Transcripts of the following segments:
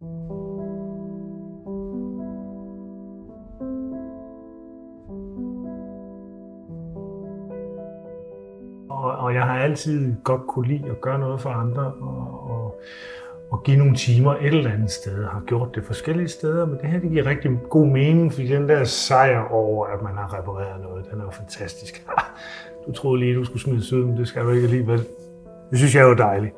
Og, og jeg har altid godt kunne lide at gøre noget for andre, og, og, og give nogle timer et eller andet sted. Jeg har gjort det forskellige steder, men det her det giver rigtig god mening, fordi den der sejr over, at man har repareret noget, den er jo fantastisk. Du troede lige, du skulle smide syd, men det skal du ikke alligevel. Det synes jeg er jo dejligt.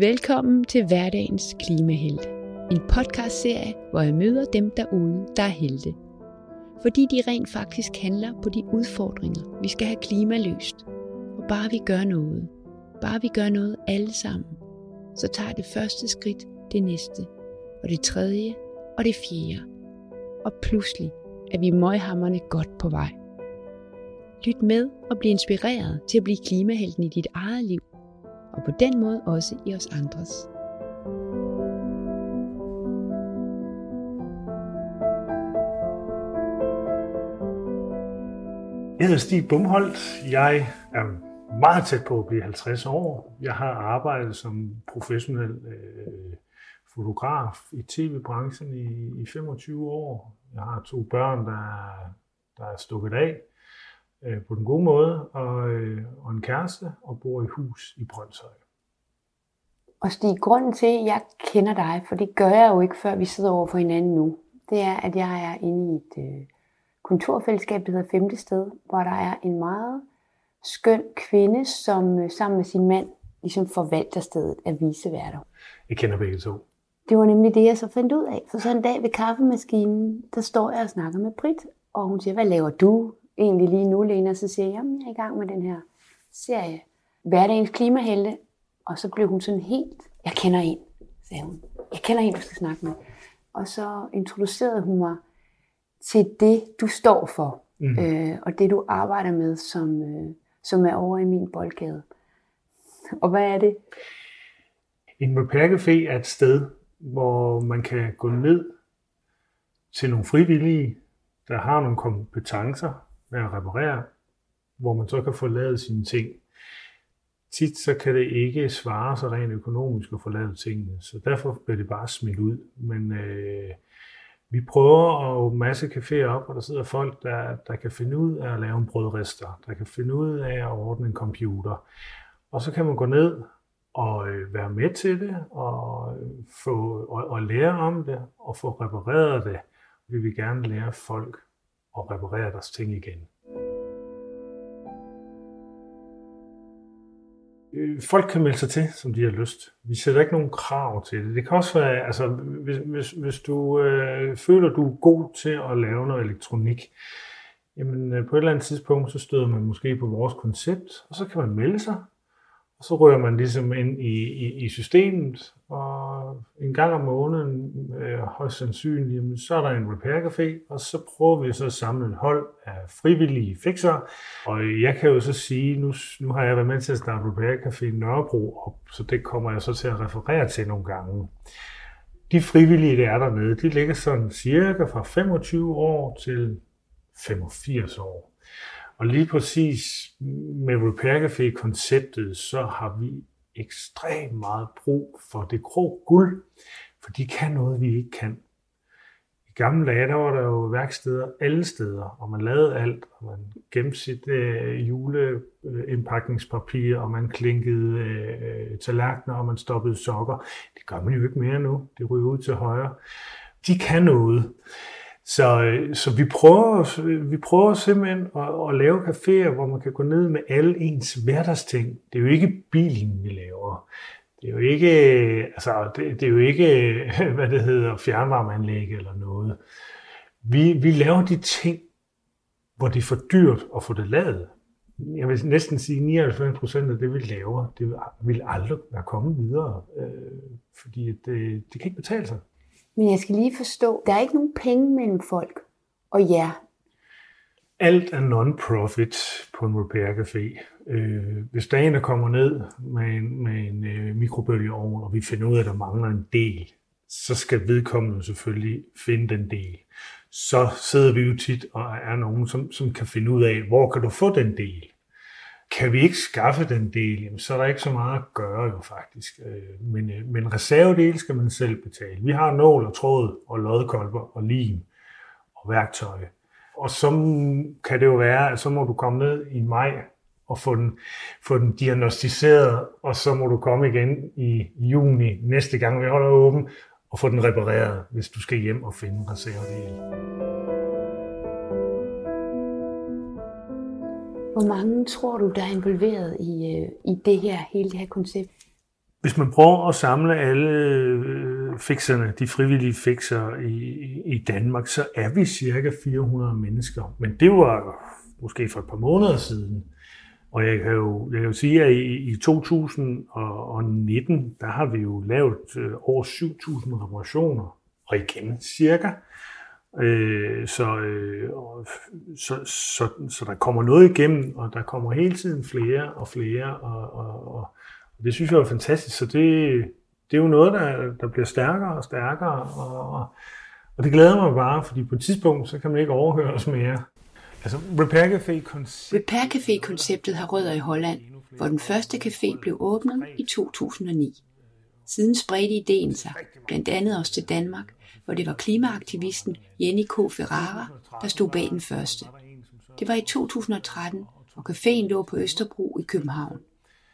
Velkommen til hverdagens klimahelt. En podcastserie, hvor jeg møder dem derude, der er helte. Fordi de rent faktisk handler på de udfordringer, vi skal have klimaløst. Og bare vi gør noget, bare vi gør noget alle sammen, så tager det første skridt det næste, og det tredje og det fjerde. Og pludselig er vi møghammerne godt på vej. Lyt med og bliv inspireret til at blive klimahelten i dit eget liv, og på den måde også i os andres. Jeg hedder Stig Bumholdt. Jeg er meget tæt på at blive 50 år. Jeg har arbejdet som professionel øh, fotograf i tv-branchen i, i 25 år. Jeg har to børn, der, der er stukket af øh, på den gode måde, og, øh, og en kæreste, og bor i hus i Brøndshøj. Og Stig, grunden til, at jeg kender dig, for det gør jeg jo ikke, før vi sidder over for hinanden nu, det er, at jeg er inde i et øh, kontorfællesskab, der hedder Femte Sted, hvor der er en meget skøn kvinde, som øh, sammen med sin mand ligesom forvalter stedet af viseværter. Jeg kender begge to. Det var nemlig det, jeg så fandt ud af. For så en dag ved kaffemaskinen, der står jeg og snakker med Britt, og hun siger, hvad laver du egentlig lige nu, Lena? Så siger jeg, jamen jeg er i gang med den her serie, Hverdagens Klimahelte. Og så blev hun sådan helt, jeg kender en, sagde hun. Jeg kender en, du skal snakke med. Og så introducerede hun mig til det, du står for, mm. øh, og det, du arbejder med, som, øh, som er over i min boldgade. Og hvad er det? En café er et sted, hvor man kan gå ned til nogle frivillige, der har nogle kompetencer med at reparere, hvor man så kan få lavet sine ting. Tit så kan det ikke svare sig rent økonomisk at få lavet tingene, så derfor bliver det bare smidt ud. Men øh, vi prøver at åbne masse caféer op, og der sidder folk, der, der kan finde ud af at lave en brødrester, der kan finde ud af at ordne en computer. Og så kan man gå ned og øh, være med til det, og, øh, få, og, og lære om det, og få repareret det. Vi vil gerne lære folk og reparere deres ting igen. Øh, folk kan melde sig til, som de har lyst. Vi sætter ikke nogen krav til det. Det kan også være, altså, hvis, hvis, hvis du øh, føler, du er god til at lave noget elektronik, jamen øh, på et eller andet tidspunkt, så støder man måske på vores koncept, og så kan man melde sig, og så rører man ligesom ind i, i, i systemet, og en gang om måneden, øh, højst sandsynligt, jamen, så er der en repair café, og så prøver vi så at samle et hold af frivillige fixere. Og jeg kan jo så sige, nu, nu har jeg været med til at starte repair café i Nørrebro op, så det kommer jeg så til at referere til nogle gange. De frivillige, der er dernede, de ligger sådan cirka fra 25 år til 85 år. Og lige præcis med Repair Café-konceptet, så har vi ekstremt meget brug for det grå guld, for de kan noget, vi ikke kan. I gamle dage, der var der jo værksteder alle steder, og man lavede alt, og man gemte sit øh, juleindpakningspapir, og man klinkede øh, tallerkener, og man stoppede sokker. Det gør man jo ikke mere nu. Det ryger ud til højre. De kan noget. Så, øh, så vi, prøver, vi prøver simpelthen at, at lave caféer, hvor man kan gå ned med alle ens hverdagsting. Det er jo ikke bilen, vi laver. Det er jo ikke, øh, altså, det, det er jo ikke, øh, hvad det hedder, fjernvarmeanlæg eller noget. Vi, vi laver de ting, hvor det er for dyrt at få det lavet. Jeg vil næsten sige, 99 procent af det, vi laver, det vil aldrig være kommet videre, øh, fordi det, det kan ikke betale sig. Men jeg skal lige forstå, der er ikke nogen penge mellem folk og jer. Alt er non-profit på en repair café. Øh, hvis der kommer ned med en, med en øh, mikrobølgeovn, og vi finder ud af, at der mangler en del, så skal vedkommende selvfølgelig finde den del. Så sidder vi jo tit og er nogen, som, som kan finde ud af, hvor kan du få den del kan vi ikke skaffe den del, jamen, så er der ikke så meget at gøre jo faktisk. Øh, men, øh, men reservedel skal man selv betale. Vi har nål og tråd og lodkolber og lim og værktøj. Og så kan det jo være, at så må du komme ned i maj og få den, få den diagnostiseret, og så må du komme igen i juni næste gang, vi holder åben, og få den repareret, hvis du skal hjem og finde reservedel. Hvor mange tror du, der er involveret i, øh, i det her, hele det her koncept? Hvis man prøver at samle alle øh, fikserne, de frivillige fikser i, i Danmark, så er vi cirka 400 mennesker. Men det var måske for et par måneder siden. Og jeg kan jo, jeg kan jo sige, at i, i 2019, der har vi jo lavet øh, over 7.000 reparationer. Og igen cirka. Øh, så, øh, så, så, så der kommer noget igennem, og der kommer hele tiden flere og flere, og, og, og, og det synes jeg er fantastisk. Så det, det er jo noget, der, der bliver stærkere og stærkere, og, og det glæder mig bare, fordi på et tidspunkt, så kan man ikke overhøre os mere. Altså, Repair Café-konceptet... Repair Café-konceptet har rødder i Holland, hvor den første café blev åbnet i 2009. Siden spredte ideen sig, blandt andet også til Danmark, hvor det var klimaaktivisten Jenny K. Ferrara, der stod bag den første. Det var i 2013, og caféen lå på Østerbro i København.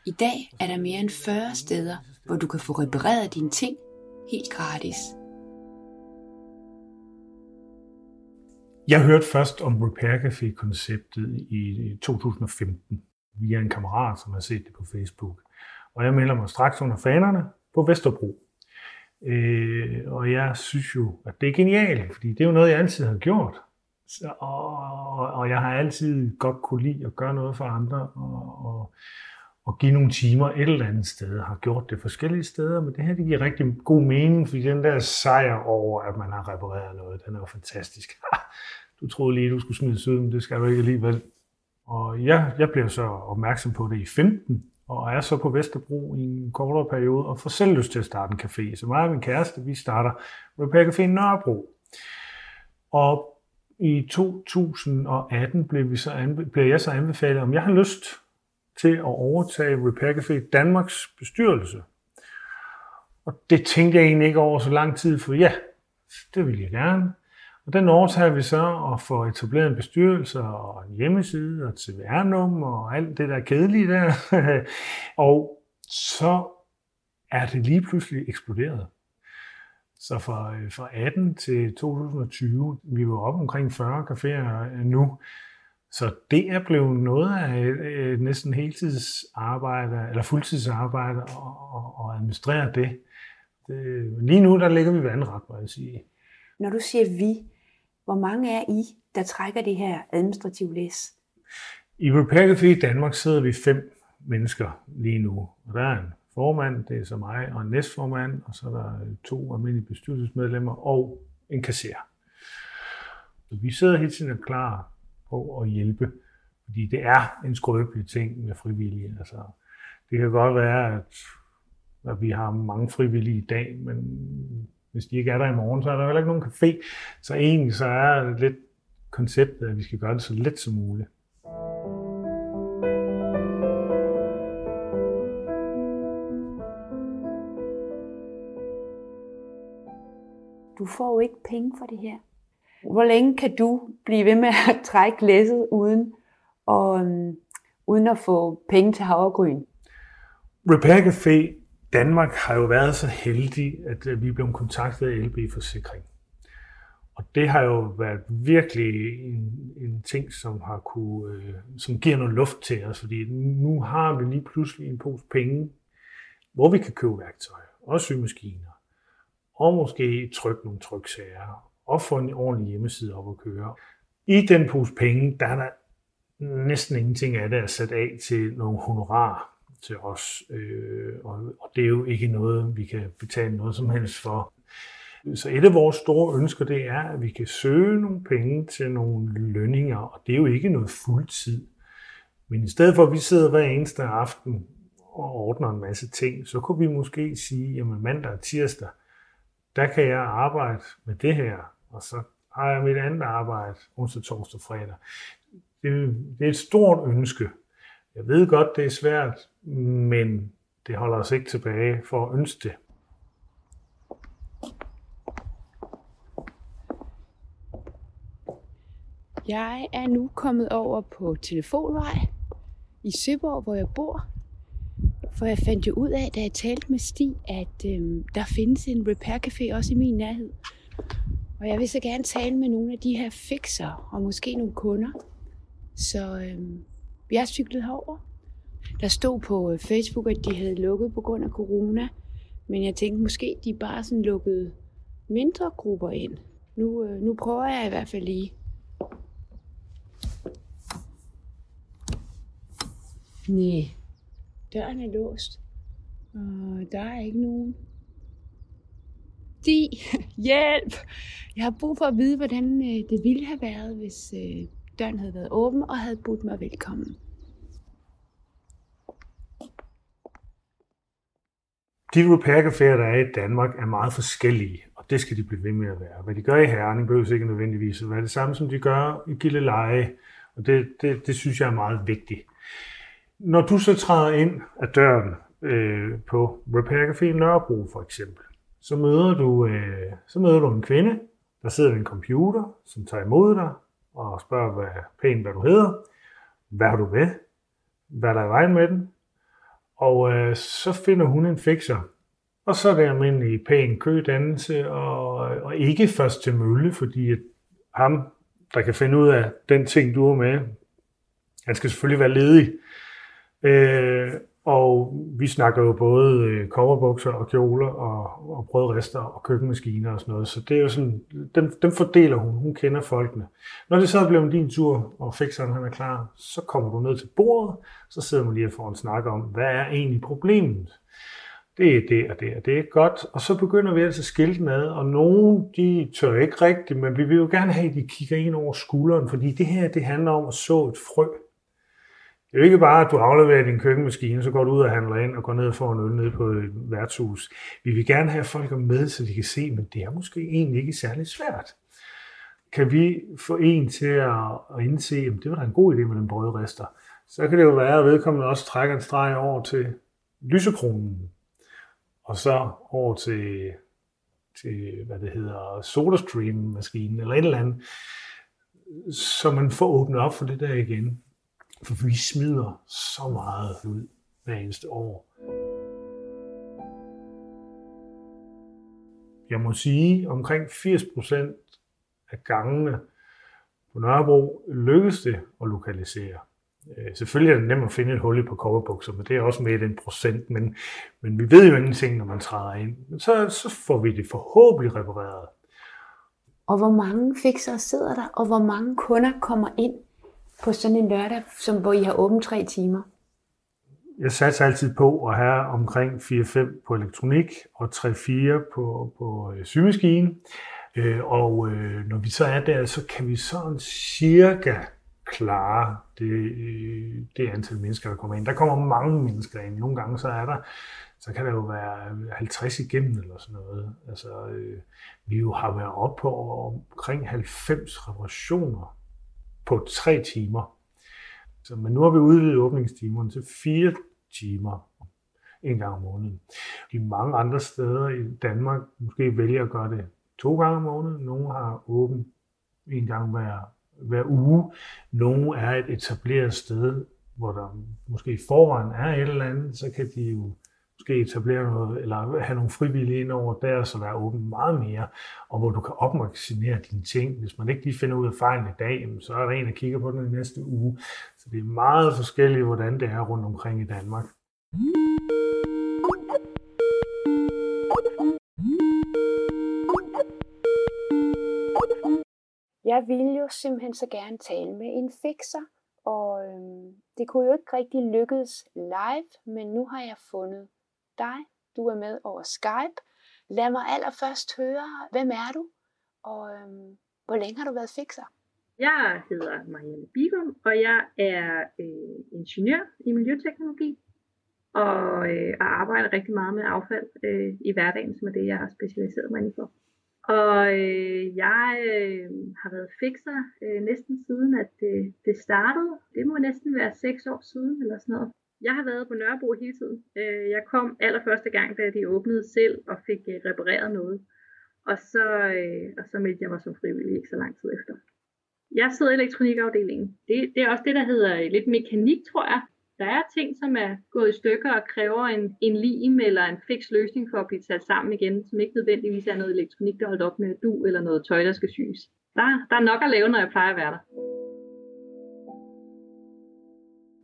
I dag er der mere end 40 steder, hvor du kan få repareret dine ting helt gratis. Jeg hørte først om Repair Café-konceptet i 2015 via en kammerat, som har set det på Facebook. Og jeg melder mig straks under fanerne på Vesterbro. Øh, og jeg synes jo, at det er genialt, fordi det er jo noget, jeg altid har gjort. Så, og, og jeg har altid godt kunne lide at gøre noget for andre, og, og, og give nogle timer et eller andet sted. har gjort det forskellige steder, men det her det giver rigtig god mening, fordi den der sejr over, at man har repareret noget, den er jo fantastisk. Du troede lige, du skulle smide ud, men det skal du ikke alligevel. Og jeg, jeg blev så opmærksom på det i 15, og er så på Vesterbro i en kortere periode, og får selv lyst til at starte en café. Så mig og min kæreste, vi starter Repair Café Nørrebro. Og i 2018 blev, vi så blev jeg så anbefalet, om jeg har lyst til at overtage Repair Café Danmarks bestyrelse. Og det tænkte jeg egentlig ikke over så lang tid, for ja, det vil jeg gerne. Og den overtager vi så og får etableret en bestyrelse og en hjemmeside og et CVR-nummer og alt det der kedelige der. og så er det lige pludselig eksploderet. Så fra, øh, fra 18 til 2020, vi var oppe omkring 40 caféer øh, nu, så det er blevet noget af et, næsten heltidsarbejde, eller fuldtidsarbejde, at administrere det. det. Lige nu, der ligger vi vandret, må jeg sige. Når du siger vi, hvor mange er I, der trækker det her administrative læs? I Repair Café i Danmark sidder vi fem mennesker lige nu. Og der er en formand, det er så mig, og en næstformand, og så er der to almindelige bestyrelsesmedlemmer og en kasser. Så vi sidder helt tiden klar på at hjælpe, fordi det er en skrøbelig ting med frivillige. Altså, det kan godt være, at, at vi har mange frivillige i dag, men hvis de ikke er der i morgen, så er der heller ikke nogen café. Så egentlig så er det lidt konceptet, at vi skal gøre det så let som muligt. Du får jo ikke penge for det her. Hvor længe kan du blive ved med at trække læsset uden, og, um, uden at få penge til havregryn? Repair Café Danmark har jo været så heldig, at øh, vi blev kontaktet af LB Forsikring. Og det har jo været virkelig en, en ting, som har kunne, øh, som giver noget luft til os, fordi nu har vi lige pludselig en pose penge, hvor vi kan købe værktøj og symaskiner, og måske trykke nogle tryksager, og få en ordentlig hjemmeside op at køre. I den pose penge, der er der næsten ingenting af det at sætte af til nogle honorar til os. Øh, og, og det er jo ikke noget, vi kan betale noget som helst for. Så et af vores store ønsker, det er, at vi kan søge nogle penge til nogle lønninger, og det er jo ikke noget fuldtid. Men i stedet for, at vi sidder hver eneste aften og ordner en masse ting, så kunne vi måske sige, jamen mandag og tirsdag, der kan jeg arbejde med det her, og så har jeg mit andet arbejde onsdag, torsdag, og fredag. Det, det er et stort ønske, jeg ved godt, det er svært, men det holder os ikke tilbage for at ønske det. Jeg er nu kommet over på Telefonvej i Søborg, hvor jeg bor. For jeg fandt jo ud af, da jeg talte med Stig, at øhm, der findes en repair café også i min nærhed. Og jeg vil så gerne tale med nogle af de her fixer og måske nogle kunder. Så øhm, jeg cyklede herover. Der stod på øh, Facebook, at de havde lukket på grund af corona. Men jeg tænkte måske, de bare sådan lukkede mindre grupper ind. Nu, øh, nu prøver jeg i hvert fald lige. Nej, døren er låst. Og der er ikke nogen. De, hjælp! Jeg har brug for at vide, hvordan øh, det ville have været, hvis døren havde været åben og havde budt mig velkommen. De repair-caféer, der er i Danmark, er meget forskellige, og det skal de blive ved med at være. Hvad de gør i Herning, behøver ikke nødvendigvis at være det samme, som de gør i Gilleleje, og det, det, det synes jeg er meget vigtigt. Når du så træder ind af døren øh, på Repair Café Nørrebro for eksempel, så møder, du, øh, så møder du en kvinde, der sidder ved en computer, som tager imod dig og spørger hvad, pænt, hvad du hedder, hvad har du med, hvad der er i vejen med den, og øh, så finder hun en fixer. Og så er det almindelig pæn kødannelse, og, og ikke først til mølle, fordi at ham, der kan finde ud af den ting, du er med, han skal selvfølgelig være ledig. Øh, og vi snakker jo både øh, coverbukser og kjoler og, og brødrester og køkkenmaskiner og sådan noget. Så det er jo sådan, dem, dem fordeler hun. Hun kender folkene. Når det så er blevet din tur, og fikseren han er klar, så kommer du ned til bordet, så sidder man lige og får en snak om, hvad er egentlig problemet? Det er det og det og det er godt. Og så begynder vi altså at skille den ad, og nogen de tør ikke rigtigt, men vi vil jo gerne have, at de kigger ind over skulderen, fordi det her det handler om at så et frø. Det er jo ikke bare, at du afleverer din køkkenmaskine, så går du ud og handler ind og går ned og får en øl ned på et værtshus. Vi vil gerne have folk med, så de kan se, men det er måske egentlig ikke særlig svært. Kan vi få en til at, at indse, at det var da en god idé med den brødrester, så kan det jo være, at vedkommende også trækker en streg over til lysekronen, og så over til, til hvad det hedder, SodaStream-maskinen, eller et eller andet, så man får åbnet op for det der igen. For vi smider så meget ud hver eneste år. Jeg må sige, omkring 80% af gangene på Nørrebro lykkes det at lokalisere. Øh, selvfølgelig er det nemt at finde et hul i på kopperbukser, men det er også med i den procent, men, men vi ved jo ingenting, når man træder ind. Men så, så får vi det forhåbentlig repareret. Og hvor mange fikser sidder der, og hvor mange kunder kommer ind på sådan en lørdag, som, hvor I har åbent tre timer? Jeg satser altid på at have omkring 4-5 på elektronik og 3-4 på, på øh, symaskinen. symaskine. Øh, og øh, når vi så er der, så kan vi sådan cirka klare det, øh, det antal mennesker, der kommer ind. Der kommer mange mennesker ind. Nogle gange så er der, så kan der jo være 50 igennem eller sådan noget. Altså, øh, vi jo har været oppe på omkring 90 reparationer på tre timer. Så, men nu har vi udvidet åbningstimerne til fire timer en gang om måneden. De mange andre steder i Danmark måske vælger at gøre det to gange om måneden. Nogle har åbent en gang hver, hver uge. Nogle er et etableret sted, hvor der måske i forvejen er et eller andet, så kan de jo måske etablere noget, eller have nogle frivillige ind over der, så være er meget mere, og hvor du kan opmagasinere dine ting. Hvis man ikke lige finder ud af fejlen i dag, så er der en, der kigger på den i næste uge. Så det er meget forskelligt, hvordan det er rundt omkring i Danmark. Jeg ville jo simpelthen så gerne tale med en fixer, og øhm, det kunne jo ikke rigtig lykkes live, men nu har jeg fundet dig. Du er med over Skype. Lad mig allerførst høre, hvem er du, og øhm, hvor længe har du været fixer? Jeg hedder Marianne Bigum, og jeg er øh, ingeniør i miljøteknologi, og, øh, og arbejder rigtig meget med affald øh, i hverdagen, som er det, jeg har specialiseret mig for. Og øh, jeg øh, har været fixer øh, næsten siden, at det, det startede. Det må næsten være seks år siden eller sådan noget. Jeg har været på Nørrebro hele tiden. Øh, jeg kom allerførste gang, da de åbnede selv og fik øh, repareret noget. Og så, øh, og så meldte jeg mig som frivillig ikke så lang tid efter. Jeg sidder i elektronikafdelingen. Det, det er også det, der hedder lidt mekanik, tror jeg. Der er ting, som er gået i stykker og kræver en, en lim eller en fix løsning for at blive sat sammen igen, som ikke nødvendigvis er noget elektronik, der holdt op med du eller noget tøj, der skal syes. Der, der er nok at lave, når jeg plejer at være der.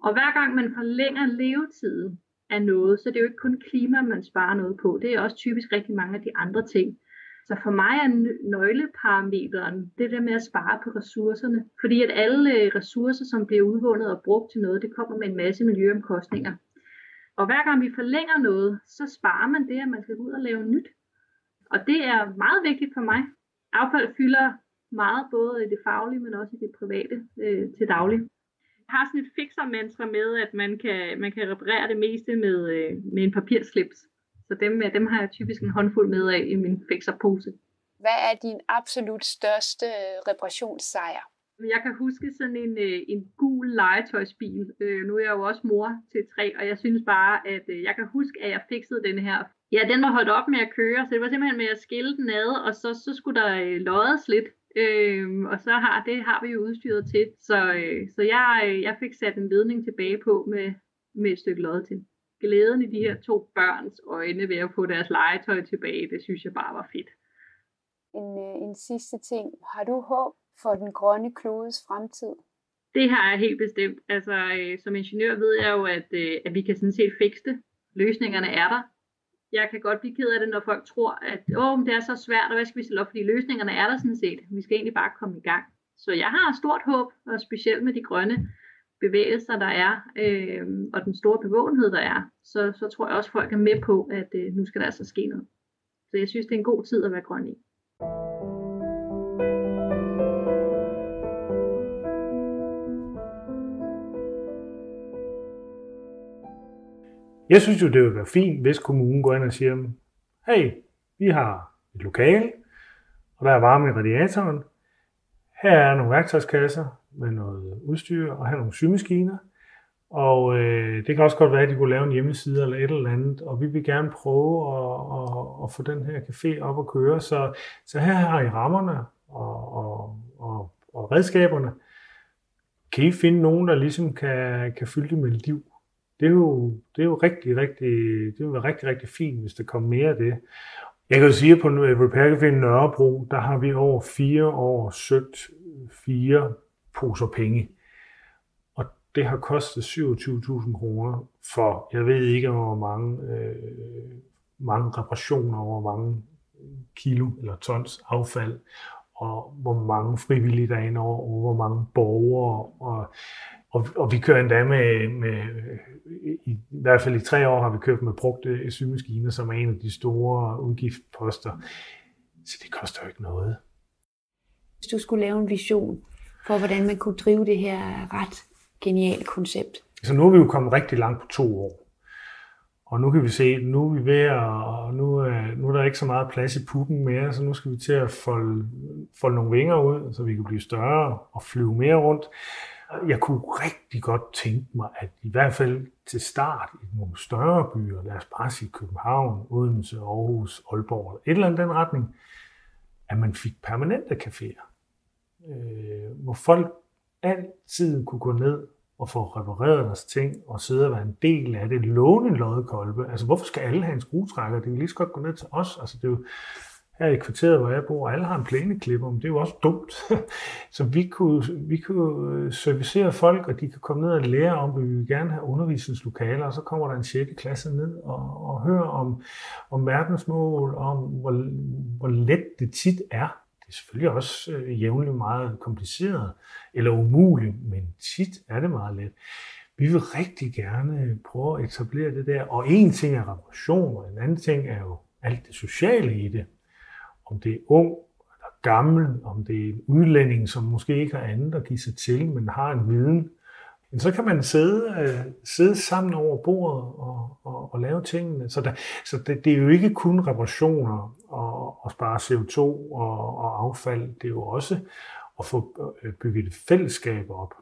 Og hver gang man forlænger levetiden af noget, så det er jo ikke kun klima, man sparer noget på. Det er også typisk rigtig mange af de andre ting. Så for mig er nøgleparameteren det der med at spare på ressourcerne. Fordi at alle øh, ressourcer, som bliver udvundet og brugt til noget, det kommer med en masse miljøomkostninger. Og hver gang vi forlænger noget, så sparer man det, at man skal ud og lave nyt. Og det er meget vigtigt for mig. Affald fylder meget, både i det faglige, men også i det private øh, til daglig. Jeg har sådan et fixer mantra med, at man kan, man kan reparere det meste med, øh, med en papirslips. Så dem, dem har jeg typisk en håndfuld med af i min fixerpose. Hvad er din absolut største øh, reparationssejr? Jeg kan huske sådan en, øh, en gul legetøjsbil. Øh, nu er jeg jo også mor til tre, og jeg synes bare, at øh, jeg kan huske, at jeg fikset den her. Ja, den var holdt op med at køre, så det var simpelthen med at skille den ad, og så, så skulle der øh, loddes lidt. Øh, og så har det har vi jo udstyret til. Så, øh, så jeg, øh, jeg fik sat en ledning tilbage på med, med et stykke lod til glæden i de her to børns øjne ved at få deres legetøj tilbage, det synes jeg bare var fedt. En, øh, en sidste ting. Har du håb for den grønne klodes fremtid? Det har jeg helt bestemt. Altså, øh, som ingeniør ved jeg jo, at, øh, at vi kan sådan set fikse det. Løsningerne er der. Jeg kan godt blive ked af det, når folk tror, at Åh, det er så svært, og hvad skal vi stille op? Fordi løsningerne er der sådan set. Vi skal egentlig bare komme i gang. Så jeg har stort håb, og specielt med de grønne bevægelser, der er, øh, og den store bevågenhed, der er, så, så tror jeg også, at folk er med på, at øh, nu skal der altså ske noget. Så jeg synes, det er en god tid at være grøn i. Jeg synes jo, det vil være fint, hvis kommunen går ind og siger, hey, vi har et lokale, og der er varme i radiatoren. Her er nogle værktøjskasser, med noget udstyr og her nogle symaskiner. Og øh, det kan også godt være, at de kunne lave en hjemmeside eller et eller andet, og vi vil gerne prøve at, at, at få den her café op at køre. Så, så her har I rammerne og, og, og, og redskaberne. Kan I finde nogen, der ligesom kan, kan fylde det med liv? Det er jo, det er jo rigtig, rigtig, det vil være rigtig, rigtig fint, hvis der kommer mere af det. Jeg kan jo sige, at på Repair Café Nørrebro, der har vi over fire år søgt fire poser penge. Og det har kostet 27.000 kroner for, jeg ved ikke hvor mange, øh, mange reparationer, hvor mange kilo eller tons affald, og hvor mange frivillige der er over, og hvor mange borgere, og, og, og vi kører endda med, med i, i hvert fald i tre år har vi kørt med brugte symaskiner, som er en af de store udgiftsposter. Så det koster jo ikke noget. Hvis du skulle lave en vision for, hvordan man kunne drive det her ret geniale koncept. Så nu er vi jo kommet rigtig langt på to år. Og nu kan vi se, nu er vi ved at, og nu, er, nu er der ikke så meget plads i puppen mere, så nu skal vi til at folde, folde nogle vinger ud, så vi kan blive større og flyve mere rundt. Jeg kunne rigtig godt tænke mig, at i hvert fald til start i nogle større byer, lad os bare sige København, Odense, Aarhus, Aalborg, et eller andet den retning, at man fik permanente caféer øh, hvor folk altid kunne gå ned og få repareret deres ting og sidde og være en del af det. Låne en loddekolbe. Altså, hvorfor skal alle have en skruetrækker? Det kan lige så godt gå ned til os. Altså, det er jo her i kvarteret, hvor jeg bor, alle har en plæneklipper, men det er jo også dumt. så vi kunne, vi kunne øh, servicere folk, og de kan komme ned og lære om, at vi vil gerne have undervisningslokaler, og så kommer der en 6. klasse ned og, og hører om, om verdensmål, om hvor, hvor let det tit er Det er selvfølgelig også øh, jævnligt meget kompliceret eller umuligt, men tit er det meget let. Vi vil rigtig gerne øh, prøve at etablere det der. Og en ting er reparation, og en anden ting er jo alt det sociale i det. Om det er ung eller gammel, om det er en udlænding, som måske ikke har andet at give sig til, men har en viden. Men så kan man sidde, øh, sidde sammen over bordet og, og, og lave tingene. Så, der, så det, det er jo ikke kun reparationer og, og spare CO2 og, og affald. Det er jo også at få øh, bygget et fællesskab op.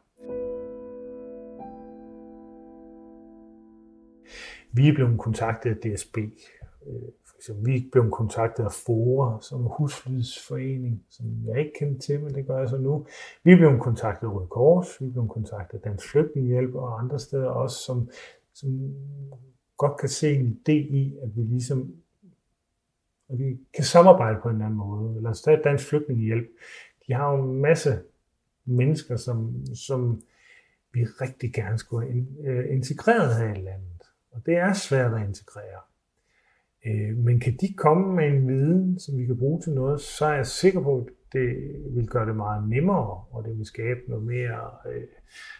Vi er blevet kontaktet af DSB. Øh, så vi er blevet kontaktet af FORA, som er huslydsforening, som jeg ikke kendte til, men det gør jeg så nu. Vi er blevet kontaktet af Røde Kors, vi er blevet kontaktet af Dansk Flygtningehjælp og andre steder også, som, som godt kan se en idé i, at vi ligesom at vi kan samarbejde på en anden måde. Eller stadig Dansk Flygtningehjælp, de har jo en masse mennesker, som, som vi rigtig gerne skulle have øh, integreret her i landet. Og det er svært at integrere. Øh, men kan de komme med en viden, som vi kan bruge til noget, så er jeg sikker på, at det vil gøre det meget nemmere, og det vil skabe noget mere øh,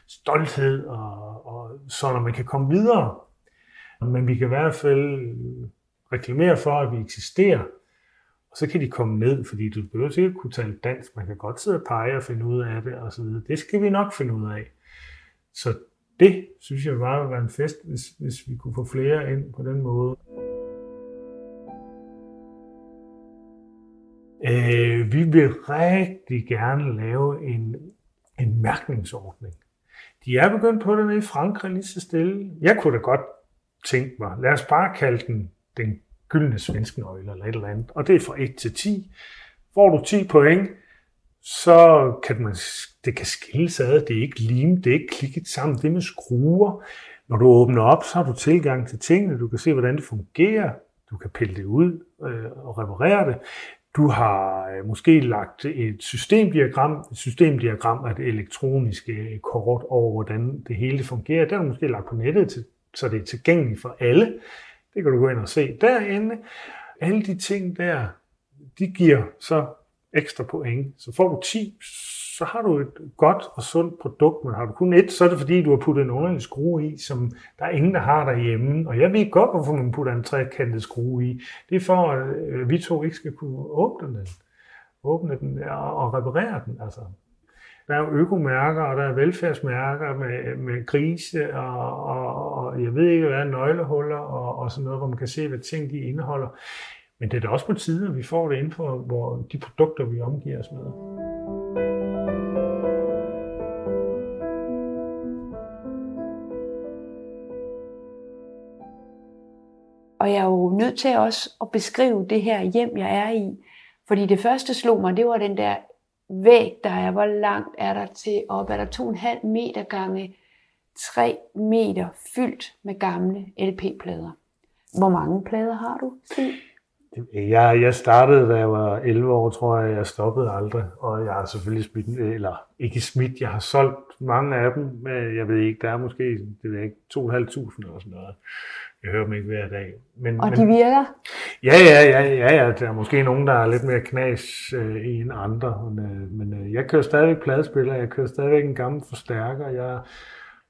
stolthed, og, og så når man kan komme videre. Men vi kan i hvert fald reklamere for, at vi eksisterer, og så kan de komme ned, fordi du behøver sikkert kunne tale dansk, man kan godt sidde og pege og finde ud af det, og så videre. Det skal vi nok finde ud af. Så det synes jeg bare vil være en fest, hvis, hvis vi kunne få flere ind på den måde. Øh, vi vil rigtig gerne lave en, en mærkningsordning. De er begyndt på det i Frankrig lige så stille. Jeg kunne da godt tænke mig, lad os bare kalde den den gyldne svenske nøgle eller et eller andet. Og det er fra 1 til 10. Får du 10 point, så kan man, det kan skilles ad. Det er ikke lim, det er ikke klikket sammen. Det er med skruer. Når du åbner op, så har du tilgang til tingene. Du kan se, hvordan det fungerer. Du kan pille det ud øh, og reparere det. Du har øh, måske lagt et systemdiagram. Et systemdiagram er et elektroniske øh, kort over, hvordan det hele fungerer. Det har du måske lagt på nettet, så det er tilgængeligt for alle. Det kan du gå ind og se derinde. Alle de ting der, de giver så ekstra point. Så får du 10, så har du et godt og sundt produkt, men har du kun et, så er det fordi, du har puttet en underlig skrue i, som der er ingen, der har derhjemme. Og jeg ved godt, hvorfor man putter en trekantet skrue i. Det er for, at vi to ikke skal kunne åbne den, åbne den og reparere den. Altså. Der er jo økomærker, og der er velfærdsmærker med, med grise, og, og, og jeg ved ikke hvad, nøglehuller og, og sådan noget, hvor man kan se, hvad ting de indeholder. Men det er da også på tide, at vi får det inden for hvor de produkter, vi omgiver os med. Og jeg er jo nødt til også at beskrive det her hjem, jeg er i. Fordi det første slog mig, det var den der væg, der er. Hvor langt er der til op? Er der 2,5 meter gange 3 meter fyldt med gamle LP-plader? Hvor mange plader har du, Stig? Jeg, jeg startede, da jeg var 11 år, tror jeg. Jeg stoppede aldrig, og jeg har selvfølgelig smidt, eller ikke smidt, jeg har solgt mange af dem, men jeg ved ikke, der er måske, det ved ikke, 2.500 eller sådan noget. Jeg hører dem ikke hver dag. Men, og de virker? Ja, ja, ja, ja, ja. Der er måske nogen, der er lidt mere knas øh, end andre, men, øh, men øh, jeg kører stadigvæk pladespiller, jeg kører stadigvæk en gammel forstærker. Jeg,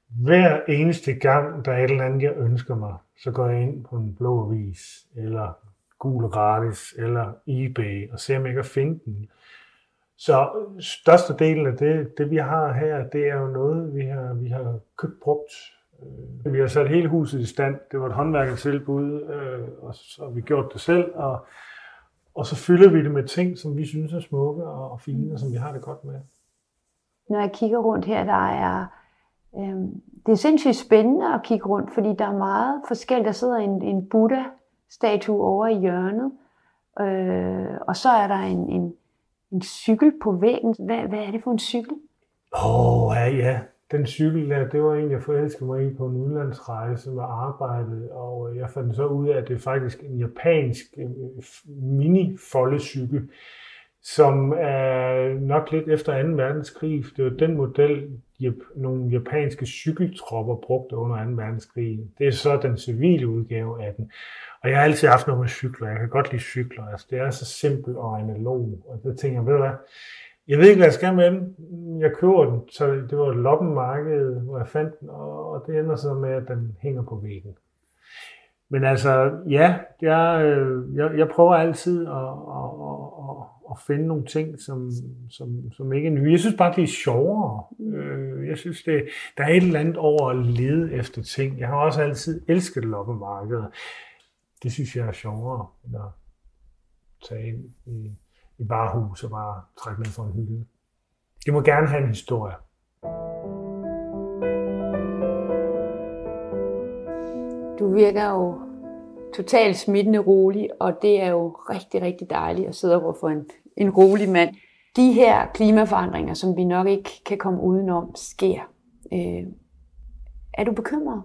hver eneste gang, der er et eller andet, jeg ønsker mig, så går jeg ind på en blå avis, eller Gul Radis, eller eBay, og ser, om jeg kan finde den. Så størstedelen af det, det, vi har her, det er jo noget, vi har, vi har købt brugt vi har sat hele huset i stand. Det var et håndværkertilbud, øh, og så har vi gjort det selv. Og, og så fylder vi det med ting, som vi synes er smukke og fine, og som vi har det godt med. Når jeg kigger rundt her, der er... Øh, det er sindssygt spændende at kigge rundt, fordi der er meget forskelligt. Der sidder en, en Buddha-statue over i hjørnet, øh, og så er der en, en, en cykel på væggen. Hvad, hvad er det for en cykel? Åh, oh, ja, ja den cykel der, det var en, jeg forelskede mig i på en udlandsrejse med arbejdet, og øh, jeg fandt så ud af, at det er faktisk en japansk øh, mini-foldecykel, som er nok lidt efter 2. verdenskrig. Det var den model, nogle japanske cykeltropper brugte under 2. verdenskrig. Det er så den civile udgave af den. Og jeg har altid haft noget med cykler. Jeg kan godt lide cykler. Altså, det er så simpelt og analog. Og der tænker jeg, ved du hvad, jeg ved ikke, hvad jeg skal med dem. Jeg køber den, så det var et loppenmarked, hvor jeg fandt den, og det ender så med, at den hænger på væggen. Men altså, ja, jeg, øh, jeg, jeg prøver altid at, at, at, at finde nogle ting, som, som, som ikke er nye. Jeg synes bare, det er sjovere. Øh, jeg synes, det, der er et eller andet over at lede efter ting. Jeg har også altid elsket loppemarkedet. Det synes jeg er sjovere. end at tage ind i, i varehus og bare trække ned fra en hylde. Det må gerne have en historie. Du virker jo totalt smittende rolig, og det er jo rigtig, rigtig dejligt at sidde over for en, en rolig mand. De her klimaforandringer, som vi nok ikke kan komme udenom, sker. Øh, er du bekymret?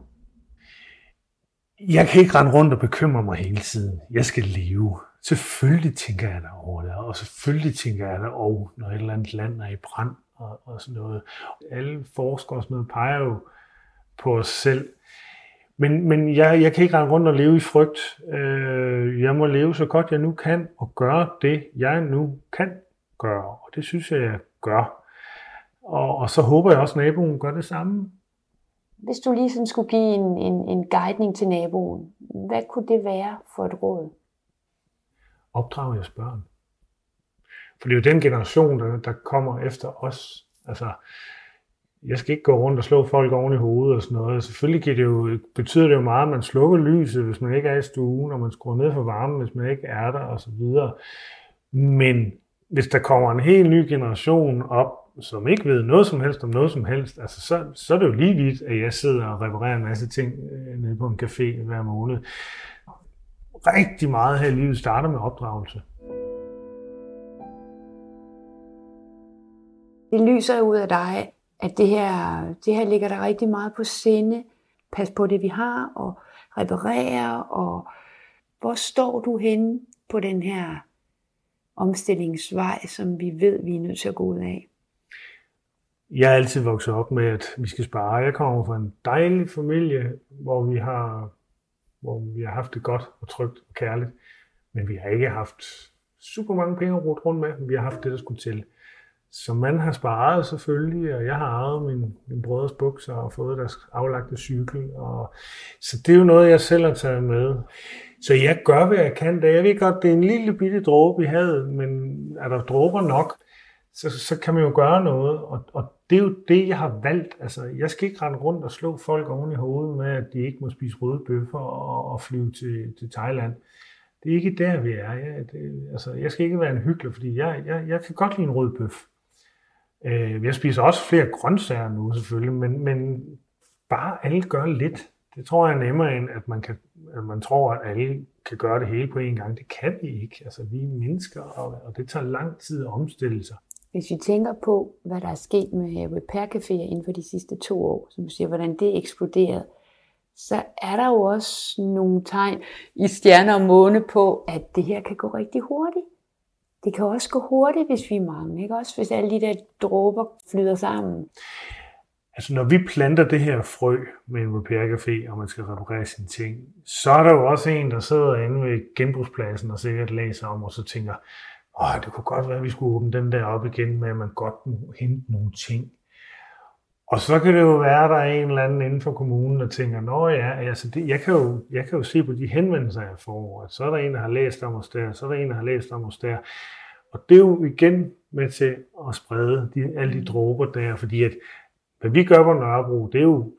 Jeg kan ikke rende rundt og bekymre mig hele tiden. Jeg skal leve. Selvfølgelig tænker jeg da over det, og selvfølgelig tænker jeg da over, når et eller andet land er i brand og, og sådan noget. Alle forskere og sådan noget peger jo på os selv. Men, men jeg, jeg kan ikke rende rundt og leve i frygt. Øh, jeg må leve så godt jeg nu kan, og gøre det, jeg nu kan gøre. Og det synes jeg, jeg gør. Og, og så håber jeg også, at naboen gør det samme. Hvis du lige sådan skulle give en, en, en guidning til naboen, hvad kunne det være for et råd? Opdrage jeres børn. For det er jo den generation, der, der kommer efter os. Altså, jeg skal ikke gå rundt og slå folk oven i hovedet og sådan noget. Altså, selvfølgelig giver det jo, betyder det jo meget, at man slukker lyset, hvis man ikke er i stuen, og man skruer ned for varmen, hvis man ikke er der og så videre. Men hvis der kommer en helt ny generation op, som ikke ved noget som helst om noget som helst, altså så, så er det jo lige vidt, at jeg sidder og reparerer en masse ting øh, nede på en café hver måned. Rigtig meget her i livet starter med opdragelse. Det lyser ud af dig, at det her, det her ligger der rigtig meget på sinde. Pas på det, vi har, og reparere, og hvor står du henne på den her omstillingsvej, som vi ved, vi er nødt til at gå ud af? Jeg er altid vokset op med, at vi skal spare. Jeg kommer fra en dejlig familie, hvor vi har, hvor vi har haft det godt og trygt og kærligt. Men vi har ikke haft super mange penge at rundt med, men vi har haft det, der skulle til. Så man har sparet selvfølgelig, og jeg har arvet min, min brødres bukser og fået deres aflagte cykel. Og, så det er jo noget, jeg selv har taget med. Så jeg gør, hvad jeg kan. Da jeg ved godt, det er en lille bitte dråbe i havet, men er der dråber nok, så, så kan man jo gøre noget. Og, og det er jo det, jeg har valgt. Altså, jeg skal ikke rende rundt og slå folk oven i hovedet med, at de ikke må spise røde bøffer og, og flyve til, til Thailand. Det er ikke der, vi er. Jeg, det, altså, jeg skal ikke være en hyggelig, fordi jeg, jeg, jeg kan godt lide en rød bøf. Øh, jeg spiser også flere grøntsager nu selvfølgelig, men, men bare alle gør lidt. Det tror jeg er nemmere end, at man, kan, at man tror, at alle kan gøre det hele på én gang. Det kan vi ikke. Altså, vi er mennesker, og, og det tager lang tid at omstille sig. Hvis vi tænker på, hvad der er sket med repair caféer inden for de sidste to år, som du siger, hvordan det er eksploderet, så er der jo også nogle tegn i stjerner og måne på, at det her kan gå rigtig hurtigt. Det kan også gå hurtigt, hvis vi er mange, ikke? Også hvis alle de der dråber flyder sammen. Altså når vi planter det her frø med en repair café, og man skal reparere sine ting, så er der jo også en, der sidder inde ved genbrugspladsen og sikkert læser om, og så tænker, åh, det kunne godt være, at vi skulle åbne den der op igen med, at man godt må hente nogle ting. Og så kan det jo være, at der er en eller anden inden for kommunen, der tænker, nå ja, altså det, jeg, kan jo, jeg kan jo se på de henvendelser, jeg får, at så er der en, der har læst om os der, så er der en, der har læst om os der. Og det er jo igen med til at sprede de, alle de dråber der, fordi at hvad vi gør på Nørrebro, det er jo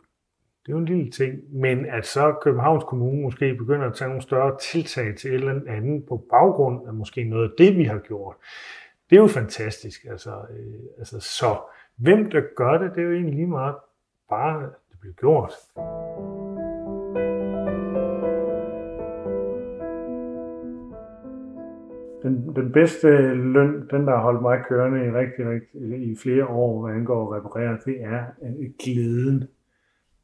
det er jo en lille ting, men at så Københavns Kommune måske begynder at tage nogle større tiltag til et eller andet på baggrund af måske noget af det, vi har gjort, det er jo fantastisk. Altså, øh, altså, så hvem der gør det, det er jo egentlig lige meget bare, det bliver gjort. Den, den bedste løn, den der har holdt mig kørende i rigtig, rigtig, i flere år, hvad angår at reparere, det er øh, glæden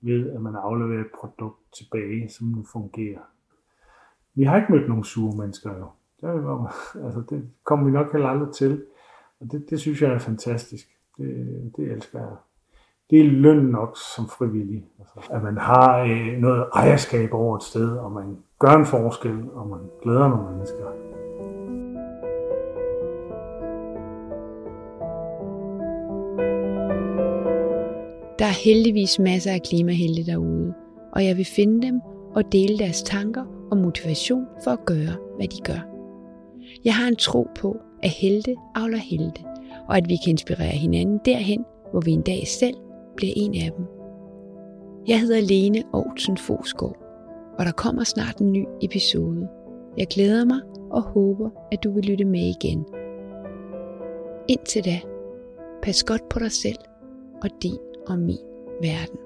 ved, at man afleverer et produkt tilbage, som nu fungerer. Vi har ikke mødt nogen sure mennesker jo. Det, var, altså, det kommer vi nok heller aldrig til. Og det, det synes jeg er fantastisk. Det, det elsker jeg. Det er løn nok som frivillig. Altså, at man har øh, noget ejerskab over et sted, og man gør en forskel, og man glæder nogle mennesker. Der er heldigvis masser af klimahelte derude, og jeg vil finde dem og dele deres tanker og motivation for at gøre, hvad de gør. Jeg har en tro på, at helte avler helte, og at vi kan inspirere hinanden derhen, hvor vi en dag selv bliver en af dem. Jeg hedder Lene Aarhusen Fosgaard, og der kommer snart en ny episode. Jeg glæder mig og håber, at du vil lytte med igen. Indtil da, pas godt på dig selv og din og min verden.